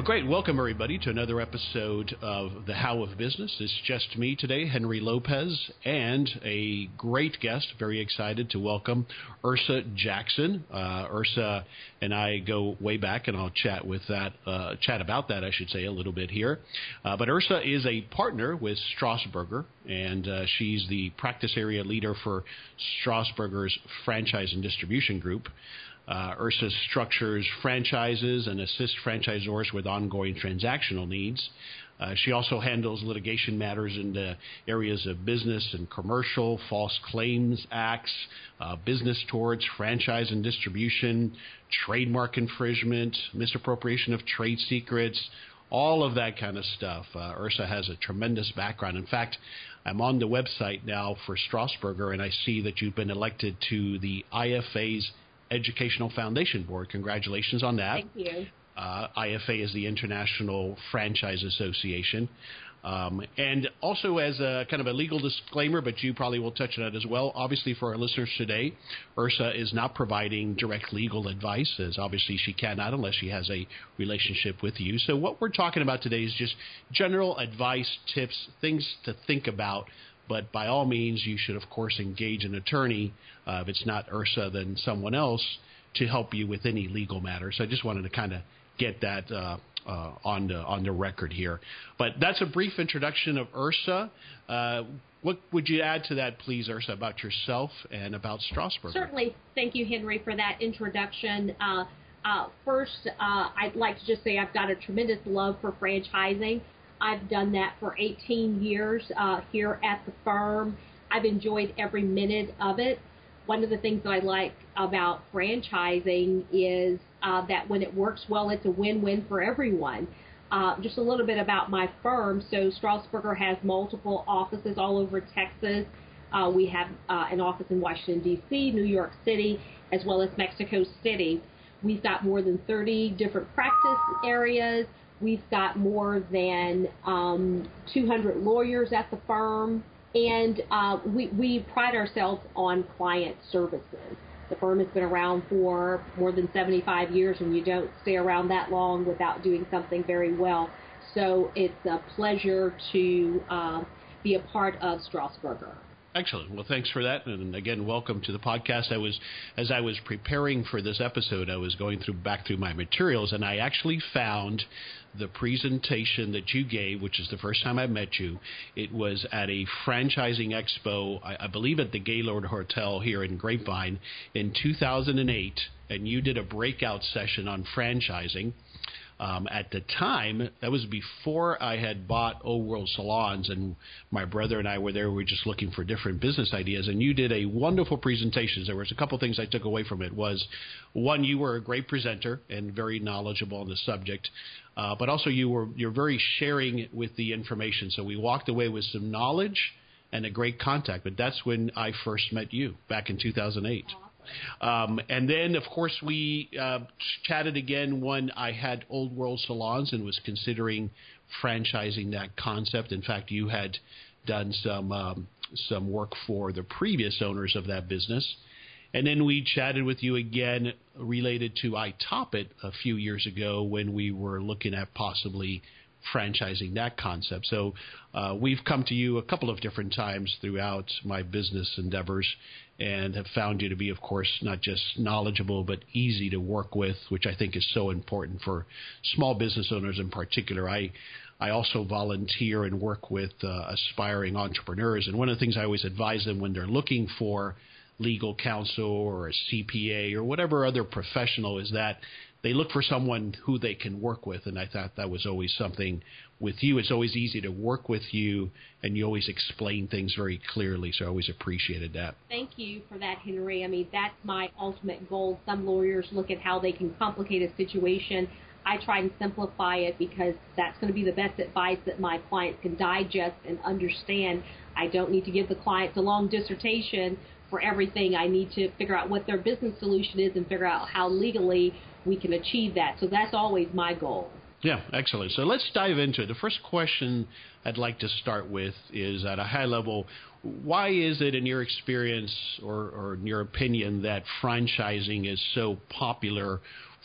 Well, great. Welcome, everybody, to another episode of The How of Business. It's just me today, Henry Lopez, and a great guest. Very excited to welcome Earsa Jackson. Uh, Earsa and I go way back, and I'll chat with that, uh, chat about that, I should say, a little bit here. Uh, but Earsa is a partner with Strasburger, and uh, she's the practice area leader for Strasburger's franchise and distribution group. Uh, Earsa structures franchises and assists franchisors with ongoing transactional needs. Uh, she also handles litigation matters in the areas of business and commercial, false claims acts, uh, business torts, franchise and distribution, trademark infringement, misappropriation of trade secrets, all of that kind of stuff. Uh, Earsa has a tremendous background. In fact, I'm on the website now for Strasburger, and I see that you've been elected to the IFA's Educational Foundation Board. Congratulations on that. Thank you. Uh, IFA is the International Franchise Association. Um, and also, as a kind of a legal disclaimer, but you probably will touch on it as well. Obviously, for our listeners today, Earsa is not providing direct legal advice, as obviously she cannot unless she has a relationship with you. So, what we're talking about today is just general advice, tips, things to think about but by all means, you should, of course, engage an attorney. Uh, if it's not Earsa, then someone else to help you with any legal matter. So I just wanted to kind of get that uh, uh, on the on the record here. But that's a brief introduction of Earsa. Uh, what would you add to that, please, Earsa, about yourself and about Strasburger? Certainly. Thank you, Henry, for that introduction. Uh, uh, first, I'd like to just say I've got a tremendous love for franchising. I've done that for 18 years uh, here at the firm. I've enjoyed every minute of it. One of the things that I like about franchising is uh, that when it works well, it's a win-win for everyone. Uh, just a little bit about my firm. So Strasburger has multiple offices all over Texas. Uh, we have uh, an office in Washington, D.C., New York City, as well as Mexico City. We've got more than 30 different practice areas. We've got more than um, 200 lawyers at the firm, and uh, we, we pride ourselves on client services. The firm has been around for more than 75 years, and you don't stay around that long without doing something very well. So it's a pleasure to uh, be a part of Strasburger. Excellent. Well, thanks for that, and again, welcome to the podcast. I was, as I was preparing for this episode, I was going through back through my materials, and I actually found the presentation that you gave, which is the first time I met you. It was at a franchising expo, I, I believe at the Gaylord Hotel here in Grapevine in 2008, and you did a breakout session on franchising. Um, at the time, that was before I had bought Old World Salons, and my brother and I were there. We were just looking for different business ideas, and you did a wonderful presentation. There was a couple things I took away from it. Was one, you were a great presenter and very knowledgeable on the subject, uh, but also you were you're very sharing with the information. So we walked away with some knowledge and a great contact. But that's when I first met you back in 2008. Um, and then, of course, we uh, chatted again when I had Old World Salons and was considering franchising that concept. In fact, you had done some um, some work for the previous owners of that business. And then we chatted with you again related to iTopit a few years ago when we were looking at possibly franchising that concept. So uh, we've come to you a couple of different times throughout my business endeavors and have found you to be, of course, not just knowledgeable, but easy to work with, which I think is so important for small business owners in particular. I, I also volunteer and work with uh, aspiring entrepreneurs. And one of the things I always advise them when they're looking for legal counsel or a CPA or whatever other professional is that they look for someone who they can work with. And I thought that was always something with you. It's always easy to work with you, and you always explain things very clearly. So I always appreciated that. Thank you for that, Henry. I mean, that's my ultimate goal. Some lawyers look at how they can complicate a situation. I try and simplify it because that's going to be the best advice that my clients can digest and understand. I don't need to give the clients a long dissertation for everything. I need to figure out what their business solution is and figure out how legally we can achieve that. So that's always my goal. Yeah, excellent. So let's dive into it. The first question I'd like to start with is at a high level, why is it in your experience or, or in your opinion that franchising is so popular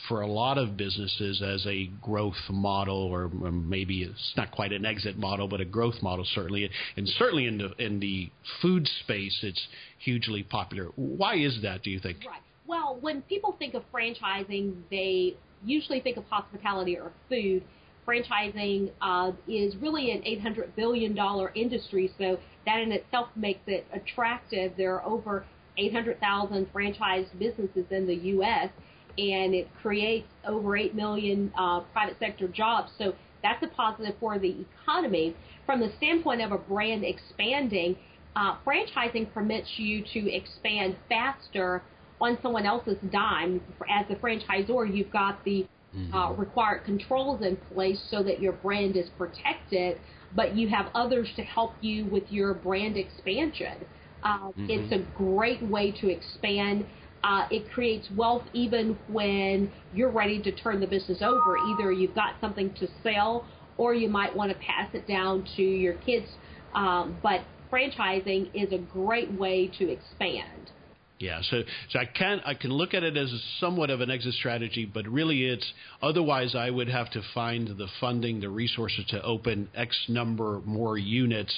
for a lot of businesses as a growth model, or maybe it's not quite an exit model, but a growth model certainly, and certainly in the in the food space, it's hugely popular. Why is that? Do you think? Right. Well, when people think of franchising, they usually think of hospitality or food. Franchising uh, is really an $800 billion industry, so that in itself makes it attractive. There are over 800,000 franchised businesses in the U.S., and it creates over 8 million uh, private sector jobs. So that's a positive for the economy. From the standpoint of a brand expanding, uh, franchising permits you to expand faster on someone else's dime. As a franchisor, you've got the mm-hmm. uh, required controls in place so that your brand is protected, but you have others to help you with your brand expansion. Uh, mm-hmm. It's a great way to expand. Uh, it creates wealth even when you're ready to turn the business over. Either you've got something to sell or you might want to pass it down to your kids. Um, but franchising is a great way to expand. Yeah, so so I can I can look at it as somewhat of an exit strategy, but really it's otherwise I would have to find the funding, the resources to open X number more units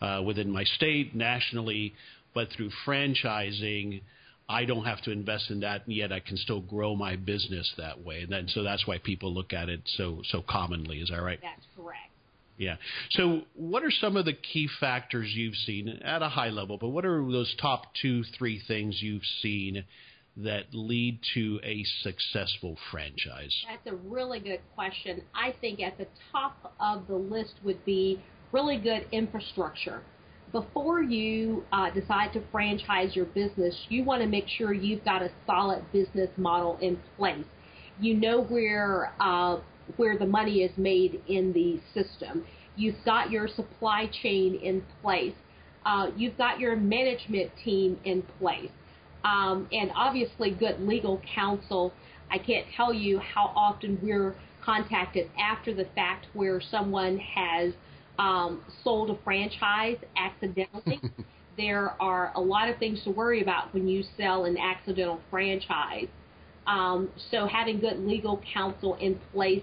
uh, within my state, nationally, but through franchising. I don't have to invest in that, and yet I can still grow my business that way. And then, so that's why people look at it so so commonly. Is that right? That's. Yeah. So, what are some of the key factors you've seen at a high level? But what are those top two, three things you've seen that lead to a successful franchise? That's a really good question. I think at the top of the list would be really good infrastructure. Before you uh, decide to franchise your business, you want to make sure you've got a solid business model in place. You know where uh, where the money is made in the system. You've got your supply chain in place. Uh, you've got your management team in place. Um, and obviously, good legal counsel. I can't tell you how often we're contacted after the fact where someone has um, sold a franchise accidentally. there are a lot of things to worry about when you sell an accidental franchise. Um, so having good legal counsel in place.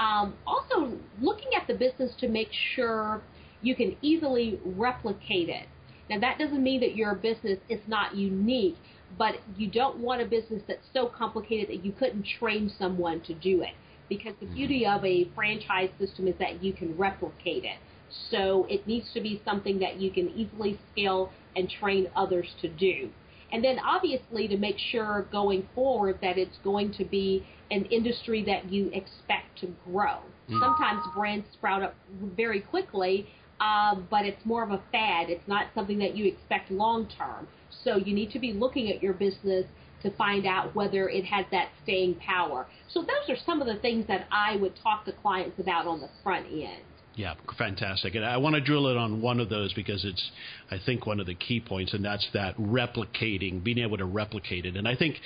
Um, also, looking at the business to make sure you can easily replicate it. Now, that doesn't mean that your business is not unique, but you don't want a business that's so complicated that you couldn't train someone to do it. Because the beauty mm-hmm. of a franchise system is that you can replicate it. So it needs to be something that you can easily scale and train others to do. And then obviously to make sure going forward that it's going to be an industry that you expect to grow. Mm. Sometimes brands sprout up very quickly, uh, but it's more of a fad. It's not something that you expect long term. So you need to be looking at your business to find out whether it has that staying power. So those are some of the things that I would talk to clients about on the front end. Yeah, fantastic. And I want to drill in on one of those because it's, I think, one of the key points, and that's that replicating, being able to replicate it. And I think,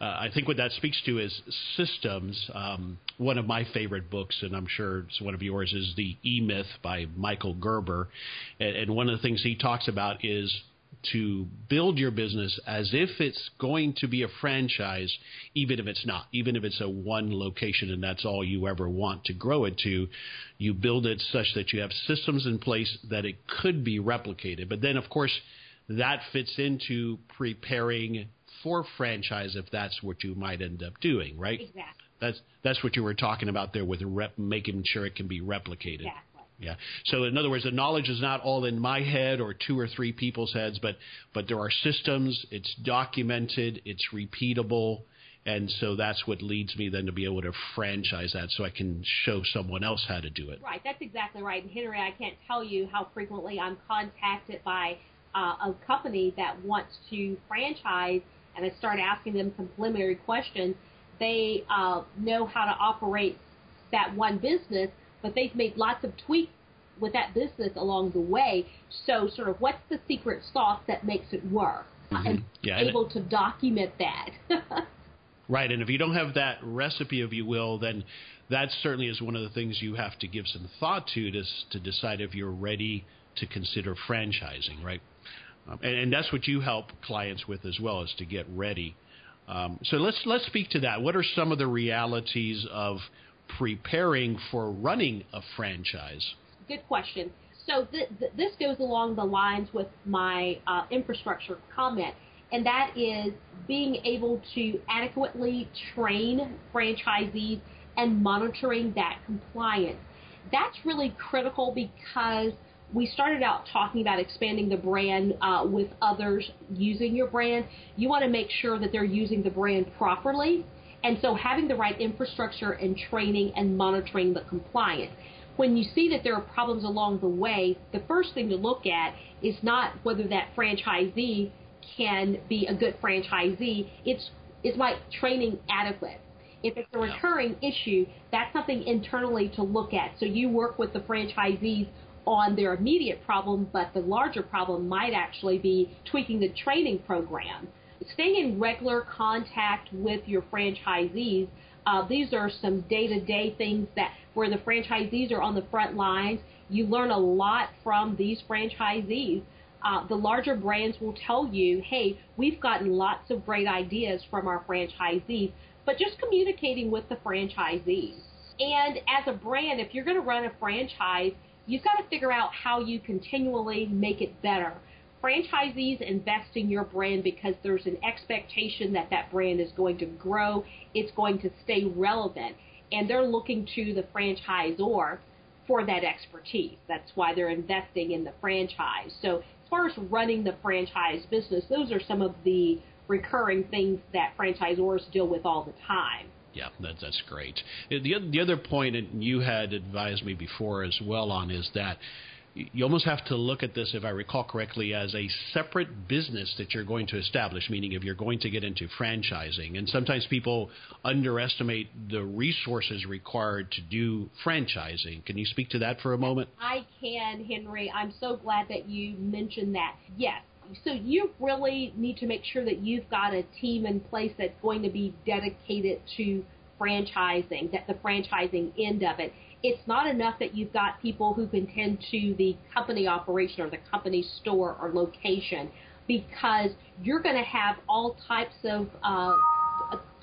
uh, I think what that speaks to is systems. Um, one of my favorite books, and I'm sure it's one of yours, is the E Myth by Michael Gerber. And, and one of the things he talks about is to build your business as if it's going to be a franchise, even if it's not, even if it's a one location and that's all you ever want to grow it to. You build it such that you have systems in place that it could be replicated. But then, of course, that fits into preparing for franchise if that's what you might end up doing, right? Exactly. That's that's what you were talking about there with rep, making sure it can be replicated. Exactly. Yeah. So in other words, the knowledge is not all in my head or two or three people's heads, but but there are systems. It's documented. It's repeatable. And so that's what leads me then to be able to franchise that so I can show someone else how to do it. Right, that's exactly right. And Henry, I can't tell you how frequently I'm contacted by uh, a company that wants to franchise, and I start asking them some preliminary questions. They uh, know how to operate that one business, but they've made lots of tweaks with that business along the way. So, sort of, what's the secret sauce that makes it work? Mm-hmm. And Yeah, able and- to document that. Right, and if you don't have that recipe, if you will, then that certainly is one of the things you have to give some thought to to, to decide if you're ready to consider franchising, right? Um, and, and that's what you help clients with as well, is to get ready. Um, so let's let's speak to that. What are some of the realities of preparing for running a franchise? Good question. So th- th- this goes along the lines with my uh, infrastructure comment, and that is being able to adequately train franchisees and monitoring that compliance. That's really critical because we started out talking about expanding the brand uh, with others using your brand. You want to make sure that they're using the brand properly. And so having the right infrastructure and training and monitoring the compliance. When you see that there are problems along the way, the first thing to look at is not whether that franchisee can be a good franchisee. It's is my training adequate? If it's a recurring issue, that's something internally to look at. So you work with the franchisees on their immediate problem, but the larger problem might actually be tweaking the training program. Staying in regular contact with your franchisees. Uh, these are some day-to-day things that where the franchisees are on the front lines. You learn a lot from these franchisees. Uh, the larger brands will tell you, hey, we've gotten lots of great ideas from our franchisees, but just communicating with the franchisees. And as a brand, if you're going to run a franchise, you've got to figure out how you continually make it better. Franchisees invest in your brand because there's an expectation that that brand is going to grow, it's going to stay relevant, and they're looking to the franchisor for that expertise. That's why they're investing in the franchise. So, as far as running the franchise business, those are some of the recurring things that franchisors deal with all the time. Yeah, that, that's great. The, oth- the other point that you had advised me before as well on is that you almost have to look at this, if I recall correctly, as a separate business that you're going to establish, meaning if you're going to get into franchising. And sometimes people underestimate the resources required to do franchising. Can you speak to that for a moment? I can, Henry. I'm so glad that you mentioned that. Yes. So you really need to make sure that you've got a team in place that's going to be dedicated to franchising, that the franchising end of it. It's not enough that you've got people who can tend to the company operation or the company store or location because you're going to have all types of uh,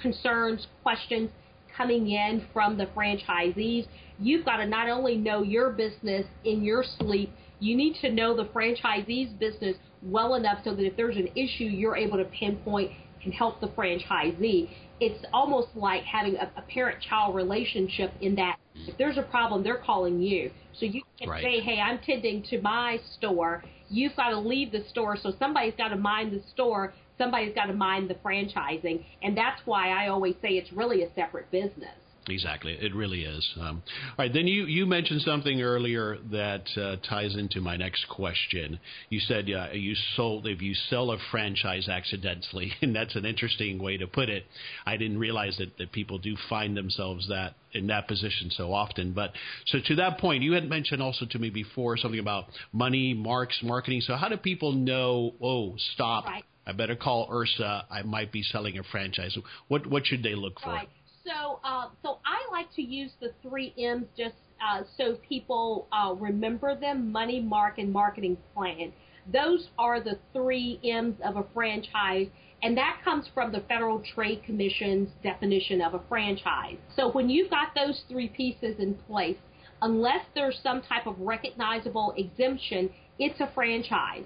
concerns, questions coming in from the franchisees. You've got to not only know your business in your sleep, you need to know the franchisee's business well enough so that if there's an issue, you're able to pinpoint and help the franchisee. It's almost like having a, a parent-child relationship in that if there's a problem, they're calling you. So you can Right. say, hey, I'm tending to my store. You've got to leave the store, so somebody's got to mind the store. Somebody's got to mind the franchising. And that's why I always say it's really a separate business. Exactly, it really is. Um, all right, then you, you mentioned something earlier that uh, ties into my next question. You said uh, you sold if you sell a franchise accidentally, and that's an interesting way to put it. I didn't realize that, that people do find themselves that in that position so often. But so to that point, you had mentioned also to me before something about money, marks, marketing. So how do people know? Oh, stop! Right. I better call Earsa. I might be selling a franchise. What what should they look for? So, uh, so I like to use the three M's just uh, so people uh, remember them: money, mark, and marketing plan. Those are the three M's of a franchise, and that comes from the Federal Trade Commission's definition of a franchise. So, when you've got those three pieces in place, unless there's some type of recognizable exemption, it's a franchise.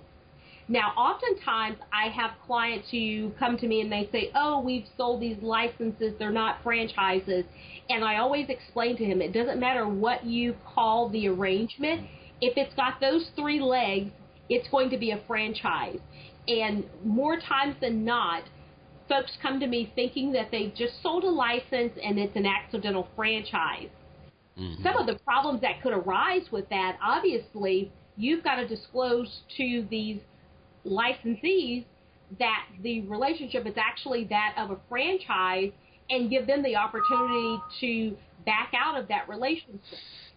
Now, oftentimes I have clients who come to me and they say, "Oh, we've sold these licenses; they're not franchises." And I always explain to him, it doesn't matter what you call the arrangement. If it's got those three legs, it's going to be a franchise. And more times than not, folks come to me thinking that they just sold a license and it's an accidental franchise. Mm-hmm. Some of the problems that could arise with that, obviously, you've got to disclose to these licensees that the relationship is actually that of a franchise and give them the opportunity to back out of that relationship.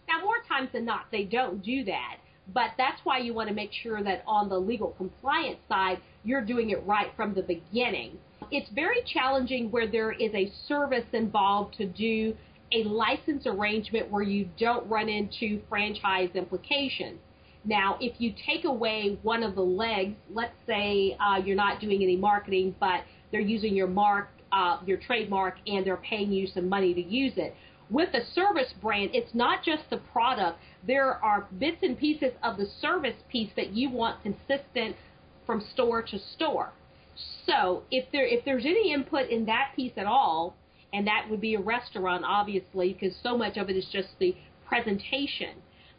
Now, more times than not, they don't do that. But that's why you want to make sure that on the legal compliance side, you're doing it right from the beginning. It's very challenging where there is a service involved to do a license arrangement where you don't run into franchise implications. Now, if you take away one of the legs, let's say uh, you're not doing any marketing, but they're using your mark, uh, your trademark, and they're paying you some money to use it. With a service brand, it's not just the product. There are bits and pieces of the service piece that you want consistent from store to store. So if there if there's any input in that piece at all, and that would be a restaurant, obviously, because so much of it is just the presentation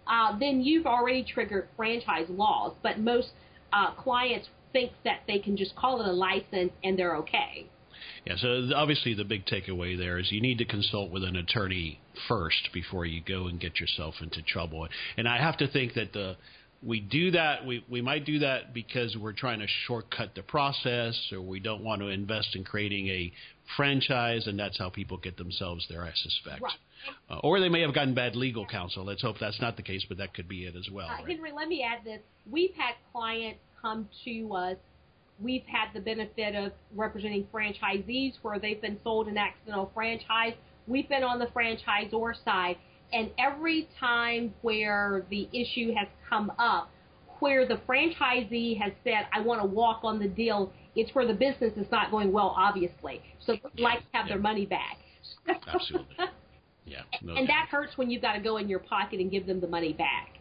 uh, then you've already triggered franchise laws. But most uh, clients think that they can just call it a license and they're okay. Yeah, so obviously the big takeaway there is you need to consult with an attorney first before you go and get yourself into trouble. And I have to think that the we do that we we might do that because we're trying to shortcut the process or we don't want to invest in creating a franchise and that's how people get themselves there I suspect. Right. Uh, or they may have gotten bad legal counsel. Let's hope that's not the case, but that could be it as well. Uh, right? Henry, let me add this. We've had clients come to us. We've had the benefit of representing franchisees where they've been sold an accidental franchise. We've been on the franchisor side. And every time where the issue has come up, where the franchisee has said, I want to walk on the deal, it's where the business is not going well, obviously. So they'd like to have yeah. their money back. Absolutely. Yeah. No and that hurts when you've got to go in your pocket and give them the money back.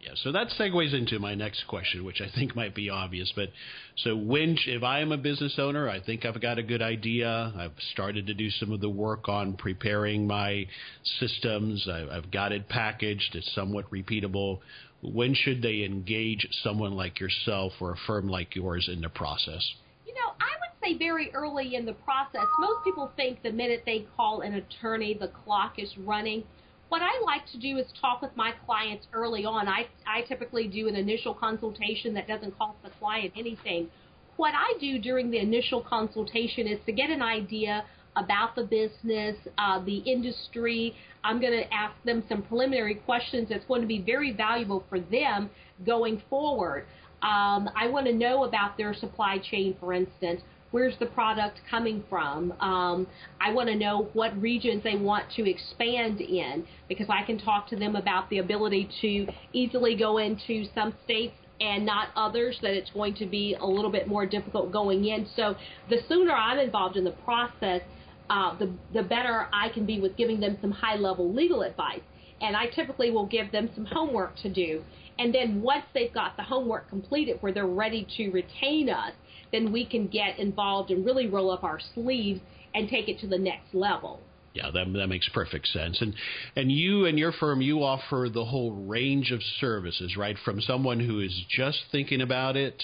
Yeah, so that segues into my next question, which I think might be obvious. But so when, if I am a business owner, I think I've got a good idea. I've started to do some of the work on preparing my systems. I've got it packaged. It's somewhat repeatable. When should they engage someone like yourself or a firm like yours in the process? Say very early in the process. Most people think the minute they call an attorney, the clock is running. What I like to do is talk with my clients early on. I, I typically do an initial consultation that doesn't cost the client anything. What I do during the initial consultation is to get an idea about the business, uh, the industry. I'm going to ask them some preliminary questions that's going to be very valuable for them going forward. Um, I want to know about their supply chain, for instance where's the product coming from. Um, I want to know what regions they want to expand in because I can talk to them about the ability to easily go into some states and not others, that it's going to be a little bit more difficult going in. So the sooner I'm involved in the process, uh, the, the better I can be with giving them some high level legal advice. And I typically will give them some homework to do. And then once they've got the homework completed where they're ready to retain us, then we can get involved and really roll up our sleeves and take it to the next level. Yeah, that that makes perfect sense. And and you and your firm, you offer the whole range of services, right? From someone who is just thinking about it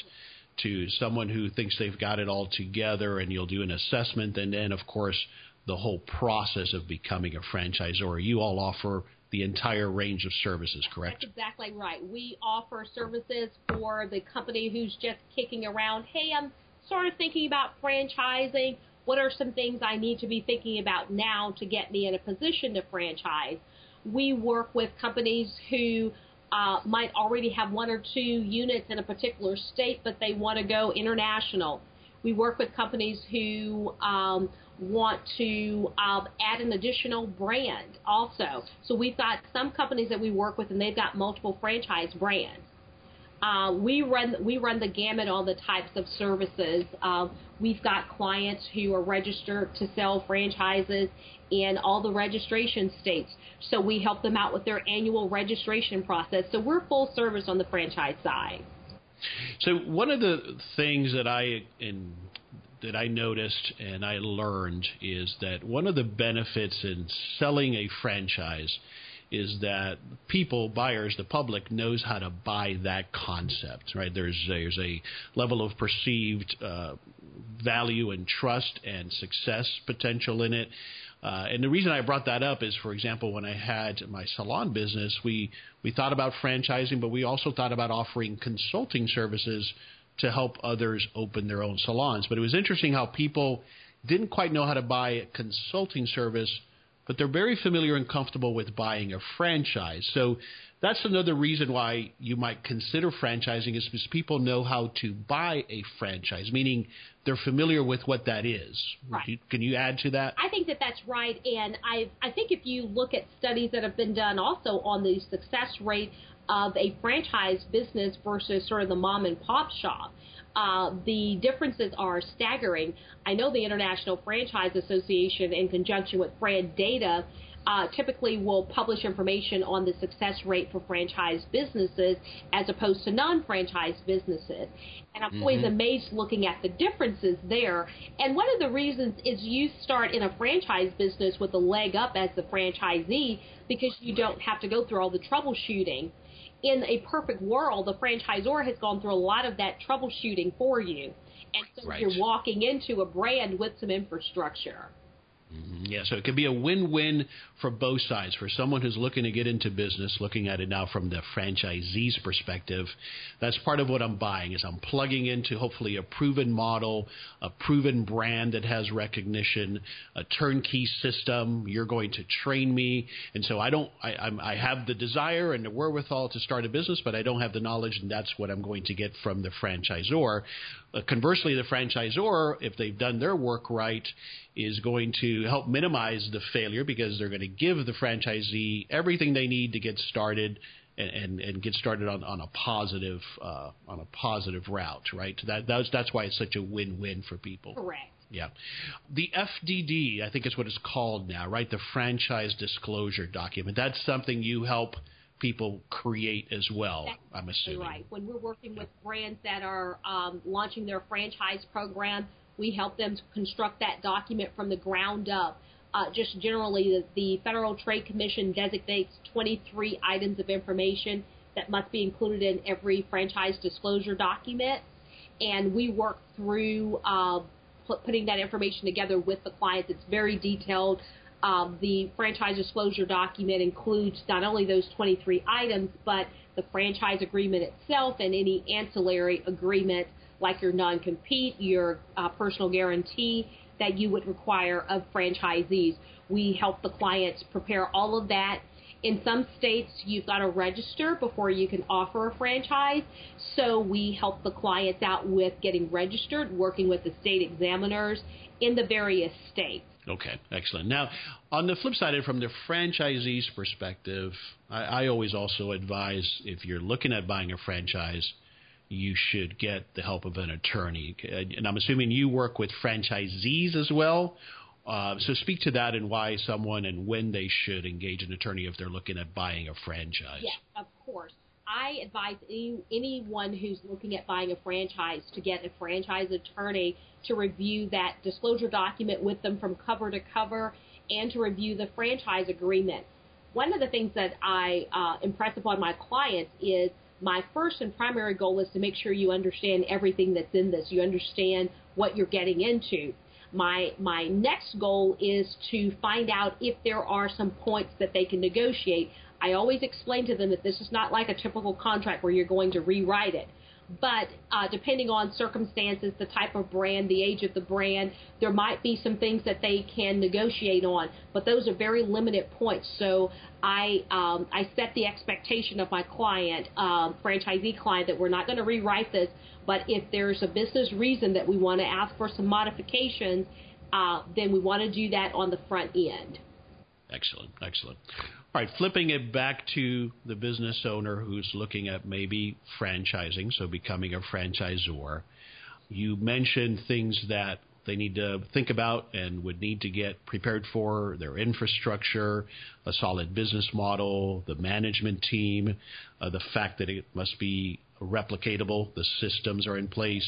to someone who thinks they've got it all together, and you'll do an assessment, and then of course the whole process of becoming a franchisor. You all offer the entire range of services, correct? That's exactly right. We offer services for the company who's just kicking around. Hey, I'm sort of thinking about franchising. What are some things I need to be thinking about now to get me in a position to franchise? We work with companies who uh, might already have one or two units in a particular state, but they want to go international. We work with companies who um, want to um, add an additional brand also. So we've got some companies that we work with, and they've got multiple franchise brands. Uh, we run we run the gamut on the types of services. Uh, we've got clients who are registered to sell franchises in all the registration states, so we help them out with their annual registration process. So we're full service on the franchise side. So one of the things that I in that I noticed and I learned is that one of the benefits in selling a franchise is that people, buyers, the public knows how to buy that concept, right? There's there's a level of perceived uh, value and trust and success potential in it. Uh, and the reason I brought that up is, for example, when I had my salon business, we we thought about franchising, but we also thought about offering consulting services to help others open their own salons. But it was interesting how people didn't quite know how to buy a consulting service, but they're very familiar and comfortable with buying a franchise. So that's another reason why you might consider franchising is because people know how to buy a franchise, meaning they're familiar with what that is. Right. Can you add to that? I think that that's right, and I I think if you look at studies that have been done also on the success rate of a franchise business versus sort of the mom and pop shop. Uh, the differences are staggering. I know the International Franchise Association, in conjunction with FranData, uh, typically will publish information on the success rate for franchise businesses as opposed to non-franchise businesses. And I'm mm-hmm. always amazed looking at the differences there. And one of the reasons is you start in a franchise business with a leg up as the franchisee because you don't have to go through all the troubleshooting in a perfect world, the franchisor has gone through a lot of that troubleshooting for you. And so right. you're walking into a brand with some infrastructure. Mm-hmm. Yeah, so it could be a win-win for both sides. For someone who's looking to get into business, looking at it now from the franchisee's perspective, that's part of what I'm buying. Is I'm plugging into hopefully a proven model, a proven brand that has recognition, a turnkey system. You're going to train me, and so I don't. I, I'm, I have the desire and the wherewithal to start a business, but I don't have the knowledge, and that's what I'm going to get from the franchisor. Uh, conversely, the franchisor, if they've done their work right, is going to help minimize the failure because they're going to give the franchisee everything they need to get started and, and, and get started on, on a positive uh, on a positive route, right? That that's that's why it's such a win-win for people. Correct. Yeah. The FDD, I think is what it's called now, right? The franchise disclosure document. That's something you help people create as well. That's I'm assuming. Right. When we're working with brands that are um, launching their franchise program, we help them construct that document from the ground up. Uh, just generally, the, the Federal Trade Commission designates 23 items of information that must be included in every franchise disclosure document, and we work through uh, putting that information together with the clients. It's very detailed. Um, the franchise disclosure document includes not only those 23 items, but the franchise agreement itself and any ancillary agreement like your non compete, your uh, personal guarantee that you would require of franchisees. We help the clients prepare all of that. In some states, you've got to register before you can offer a franchise. So we help the clients out with getting registered, working with the state examiners in the various states. Okay, excellent. Now, on the flip side, from the franchisee's perspective, I, I always also advise if you're looking at buying a franchise, you should get the help of an attorney. And I'm assuming you work with franchisees as well. Uh, so speak to that and why someone and when they should engage an attorney if they're looking at buying a franchise. Yes, of course. I advise any, anyone who's looking at buying a franchise to get a franchise attorney to review that disclosure document with them from cover to cover and to review the franchise agreement. One of the things that I uh, impress upon my clients is my first and primary goal is to make sure you understand everything that's in this. You understand what you're getting into. My my next goal is to find out if there are some points that they can negotiate. I always explain to them that this is not like a typical contract where you're going to rewrite it. But uh, depending on circumstances, the type of brand, the age of the brand, there might be some things that they can negotiate on. But those are very limited points. So I um, I set the expectation of my client, um, franchisee client, that we're not going to rewrite this. But if there's a business reason that we want to ask for some modifications, uh, then we want to do that on the front end. Excellent, excellent. All right, flipping it back to the business owner who's looking at maybe franchising, so becoming a franchisor. You mentioned things that they need to think about and would need to get prepared for their infrastructure, a solid business model, the management team, uh, the fact that it must be replicatable. The systems are in place.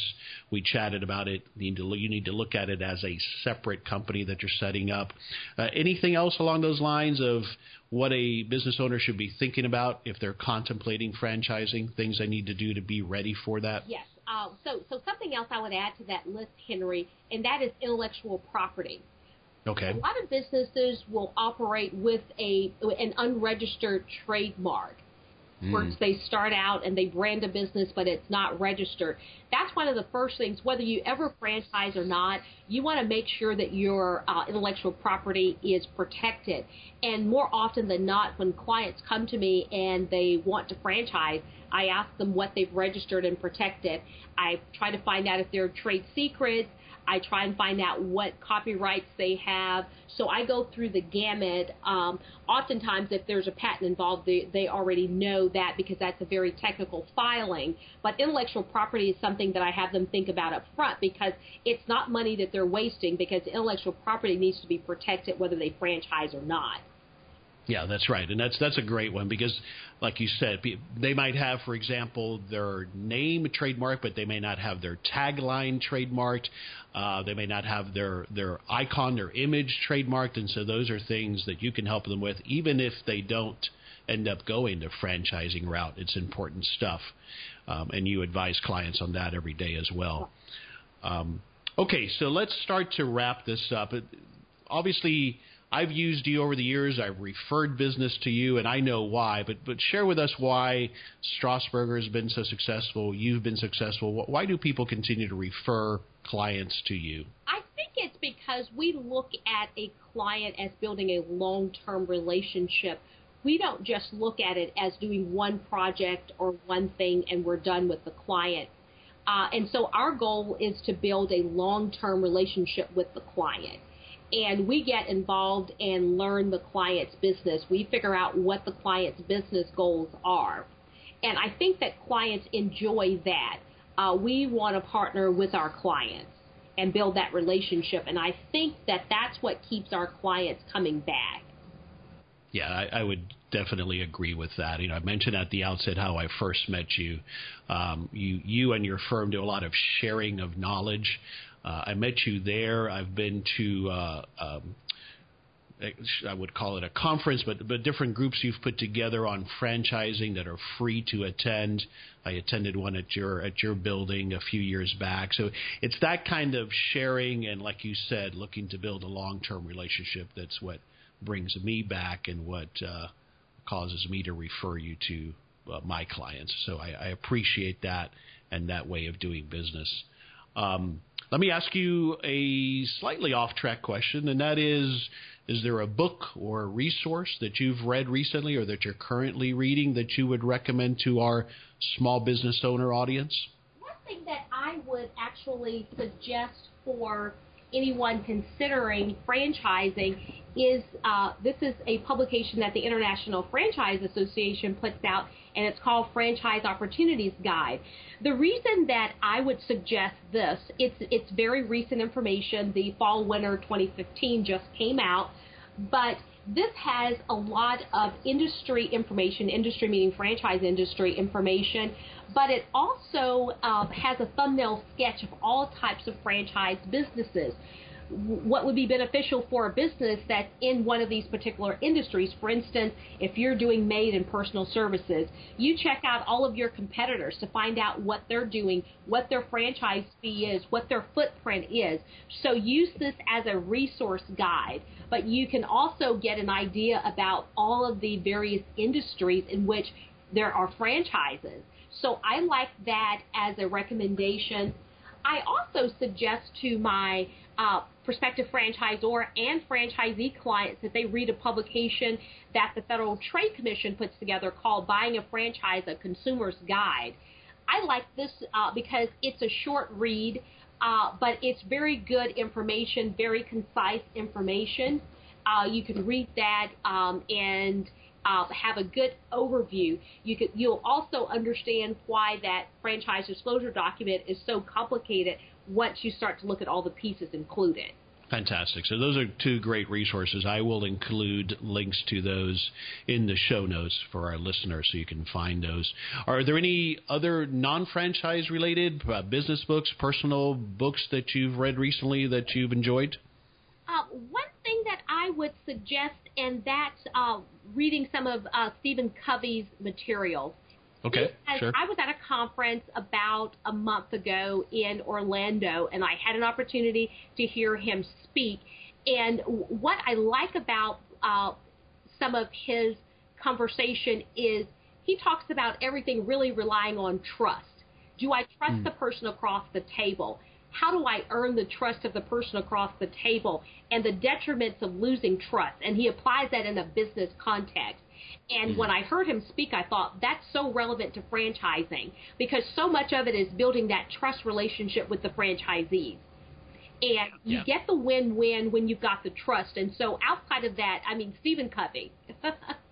We chatted about it. You need to, you need to look at it as a separate company that you're setting up. Uh, anything else along those lines of what a business owner should be thinking about if they're contemplating franchising? Things they need to do to be ready for that? Yes. Uh, so, so something else I would add to that list, Henry, and that is intellectual property. Okay. A lot of businesses will operate with a an unregistered trademark. Mm. They start out and they brand a business, but it's not registered. That's one of the first things. Whether you ever franchise or not, you want to make sure that your uh, intellectual property is protected. And more often than not, when clients come to me and they want to franchise, I ask them what they've registered and protected. I try to find out if there are trade secrets. I try and find out what copyrights they have. So I go through the gamut. Um, oftentimes, if there's a patent involved, they, they already know that because that's a very technical filing. But intellectual property is something that I have them think about up front because it's not money that they're wasting because intellectual property needs to be protected whether they franchise or not. Yeah, that's right, and that's that's a great one because, like you said, they might have, for example, their name trademark, but they may not have their tagline trademarked. Uh, they may not have their their icon, their image trademarked, and so those are things that you can help them with, even if they don't end up going the franchising route. It's important stuff, um, and you advise clients on that every day as well. Um, okay, so let's start to wrap this up. Obviously I've used you over the years. I've referred business to you, and I know why. But but share with us why Strasburger has been so successful. You've been successful. Why do people continue to refer clients to you? I think it's because we look at a client as building a long-term relationship. We don't just look at it as doing one project or one thing and we're done with the client. Uh, and so our goal is to build a long-term relationship with the client and we get involved and learn the client's business. We figure out what the client's business goals are. And I think that clients enjoy that. Uh, we want to partner with our clients and build that relationship. And I think that that's what keeps our clients coming back. Yeah, I, I would definitely agree with that. You know, I mentioned at the outset how I first met you. Um, you, you and your firm do a lot of sharing of knowledge. Uh, I met you there. I've been to. Uh, um, I would call it a conference, but but different groups you've put together on franchising that are free to attend. I attended one at your at your building a few years back. So it's that kind of sharing and, like you said, looking to build a long term relationship. That's what brings me back and what uh, causes me to refer you to uh, my clients. So I, I appreciate that and that way of doing business. Um, let me ask you a slightly off track question, and that is Is there a book or a resource that you've read recently or that you're currently reading that you would recommend to our small business owner audience? One thing that I would actually suggest for anyone considering franchising is uh, this is a publication that the International Franchise Association puts out, and it's called Franchise Opportunities Guide. The reason that I would suggest this, it's it's very recent information. The fall winter 2015 just came out, but this has a lot of industry information, industry meaning franchise industry information, but it also uh, has a thumbnail sketch of all types of franchise businesses what would be beneficial for a business that's in one of these particular industries. For instance, if you're doing maid and personal services, you check out all of your competitors to find out what they're doing, what their franchise fee is, what their footprint is. So use this as a resource guide, but you can also get an idea about all of the various industries in which there are franchises. So I like that as a recommendation. I also suggest to my uh, prospective franchisor and franchisee clients that they read a publication that the Federal Trade Commission puts together called Buying a Franchise, a Consumer's Guide. I like this uh, because it's a short read, uh, but it's very good information, very concise information. Uh, you can read that um, and uh, have a good overview. You could, you'll also understand why that franchise disclosure document is so complicated once you start to look at all the pieces included. Fantastic. So those are two great resources. I will include links to those in the show notes for our listeners so you can find those. Are there any other non-franchise related uh, business books, personal books that you've read recently that you've enjoyed? Uh, one thing that I would suggest, and that's uh, reading some of uh, Stephen Covey's material. Okay, sure. I was at a conference about a month ago in Orlando, and I had an opportunity to hear him speak. And what I like about uh, some of his conversation is he talks about everything really relying on trust. Do I trust mm. the person across the table? How do I earn the trust of the person across the table and the detriments of losing trust? And he applies that in a business context. And mm-hmm. when I heard him speak, I thought that's so relevant to franchising because so much of it is building that trust relationship with the franchisees. And you yeah. get the win win when you've got the trust. And so outside of that, I mean, Stephen Covey.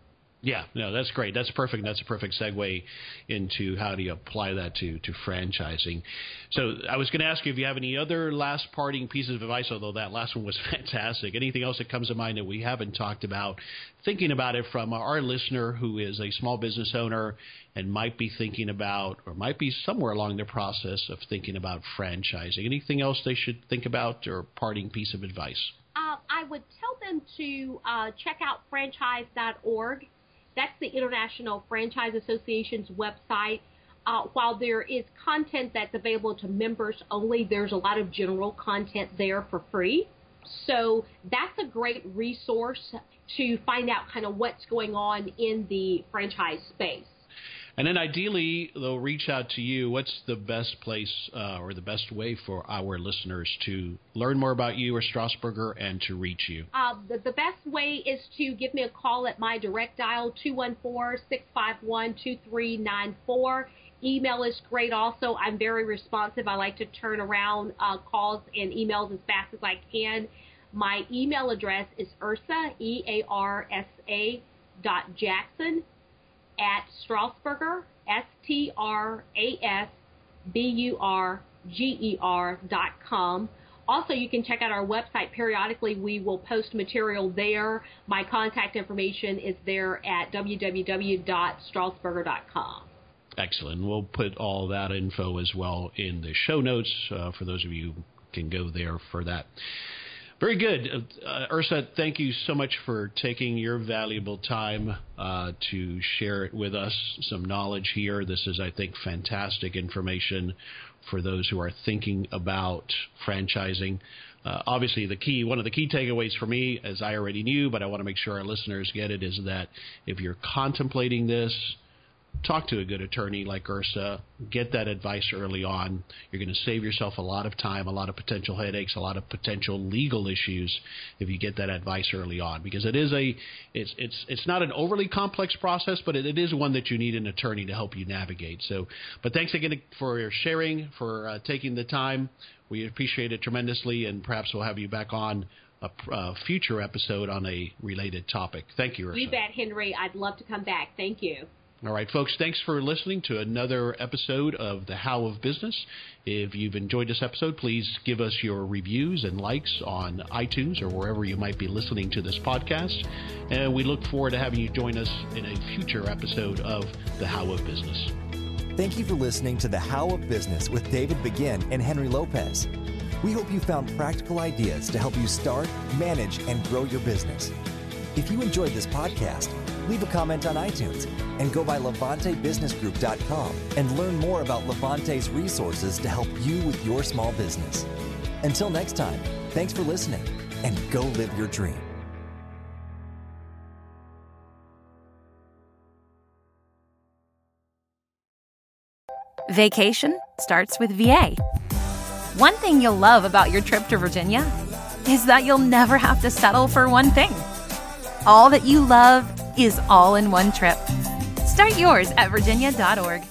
Yeah, no, that's great. That's perfect. That's a perfect segue into how do you apply that to to franchising. So I was going to ask you if you have any other last parting pieces of advice, although that last one was fantastic. Anything else that comes to mind that we haven't talked about? Thinking about it from our listener who is a small business owner and might be thinking about, or might be somewhere along the process of thinking about franchising. Anything else they should think about, or parting piece of advice? Uh, I would tell them to uh, check out franchise.org that's the International Franchise Association's website. Uh, while there is content that's available to members only, there's a lot of general content there for free. So that's a great resource to find out kind of what's going on in the franchise space. And then ideally, they'll reach out to you. What's the best place uh, or the best way for our listeners to learn more about you or Strasburger and to reach you? Uh, the, the best way is to give me a call at my direct dial, 214 651 2394. Email is great also. I'm very responsive. I like to turn around uh, calls and emails as fast as I can. My email address is Earsa, E A R S A dot Jackson at Strasburger, S T R A S B U R G E R dot com. Also, you can check out our website. Periodically, we will post material there. My contact information is there at www.strasburger.com. Excellent. We'll put all that info as well in the show notes uh, for those of you who can go there for that. Very good. Uh, Earsa, thank you so much for taking your valuable time uh, to share it with us, some knowledge here. This is, I think, fantastic information for those who are thinking about franchising. Uh, obviously, the key, one of the key takeaways for me, as I already knew, but I want to make sure our listeners get it, is that if you're contemplating this, talk to a good attorney like Earsa, Get that advice early on. You're going to save yourself a lot of time, a lot of potential headaches, a lot of potential legal issues if you get that advice early on. Because it is a, it's it's it's not an overly complex process, but it, it is one that you need an attorney to help you navigate. So, but thanks again for sharing, for uh, taking the time. We appreciate it tremendously, and perhaps we'll have you back on a, a future episode on a related topic. Thank you, Earsa. You bet, Henry. I'd love to come back. Thank you. All right, folks, thanks for listening to another episode of The How of Business. If you've enjoyed this episode, please give us your reviews and likes on iTunes or wherever you might be listening to this podcast. And we look forward to having you join us in a future episode of The How of Business. Thank you for listening to The How of Business with David Begin and Henry Lopez. We hope you found practical ideas to help you start, manage, and grow your business. If you enjoyed this podcast, leave a comment on iTunes and go by LevanteBusinessGroup.com and learn more about Levante's resources to help you with your small business. Until next time, thanks for listening and go live your dream. Vacation starts with VA. One thing you'll love about your trip to Virginia is that you'll never have to settle for one thing. All that you love is all in one trip. Start yours at virginia.org.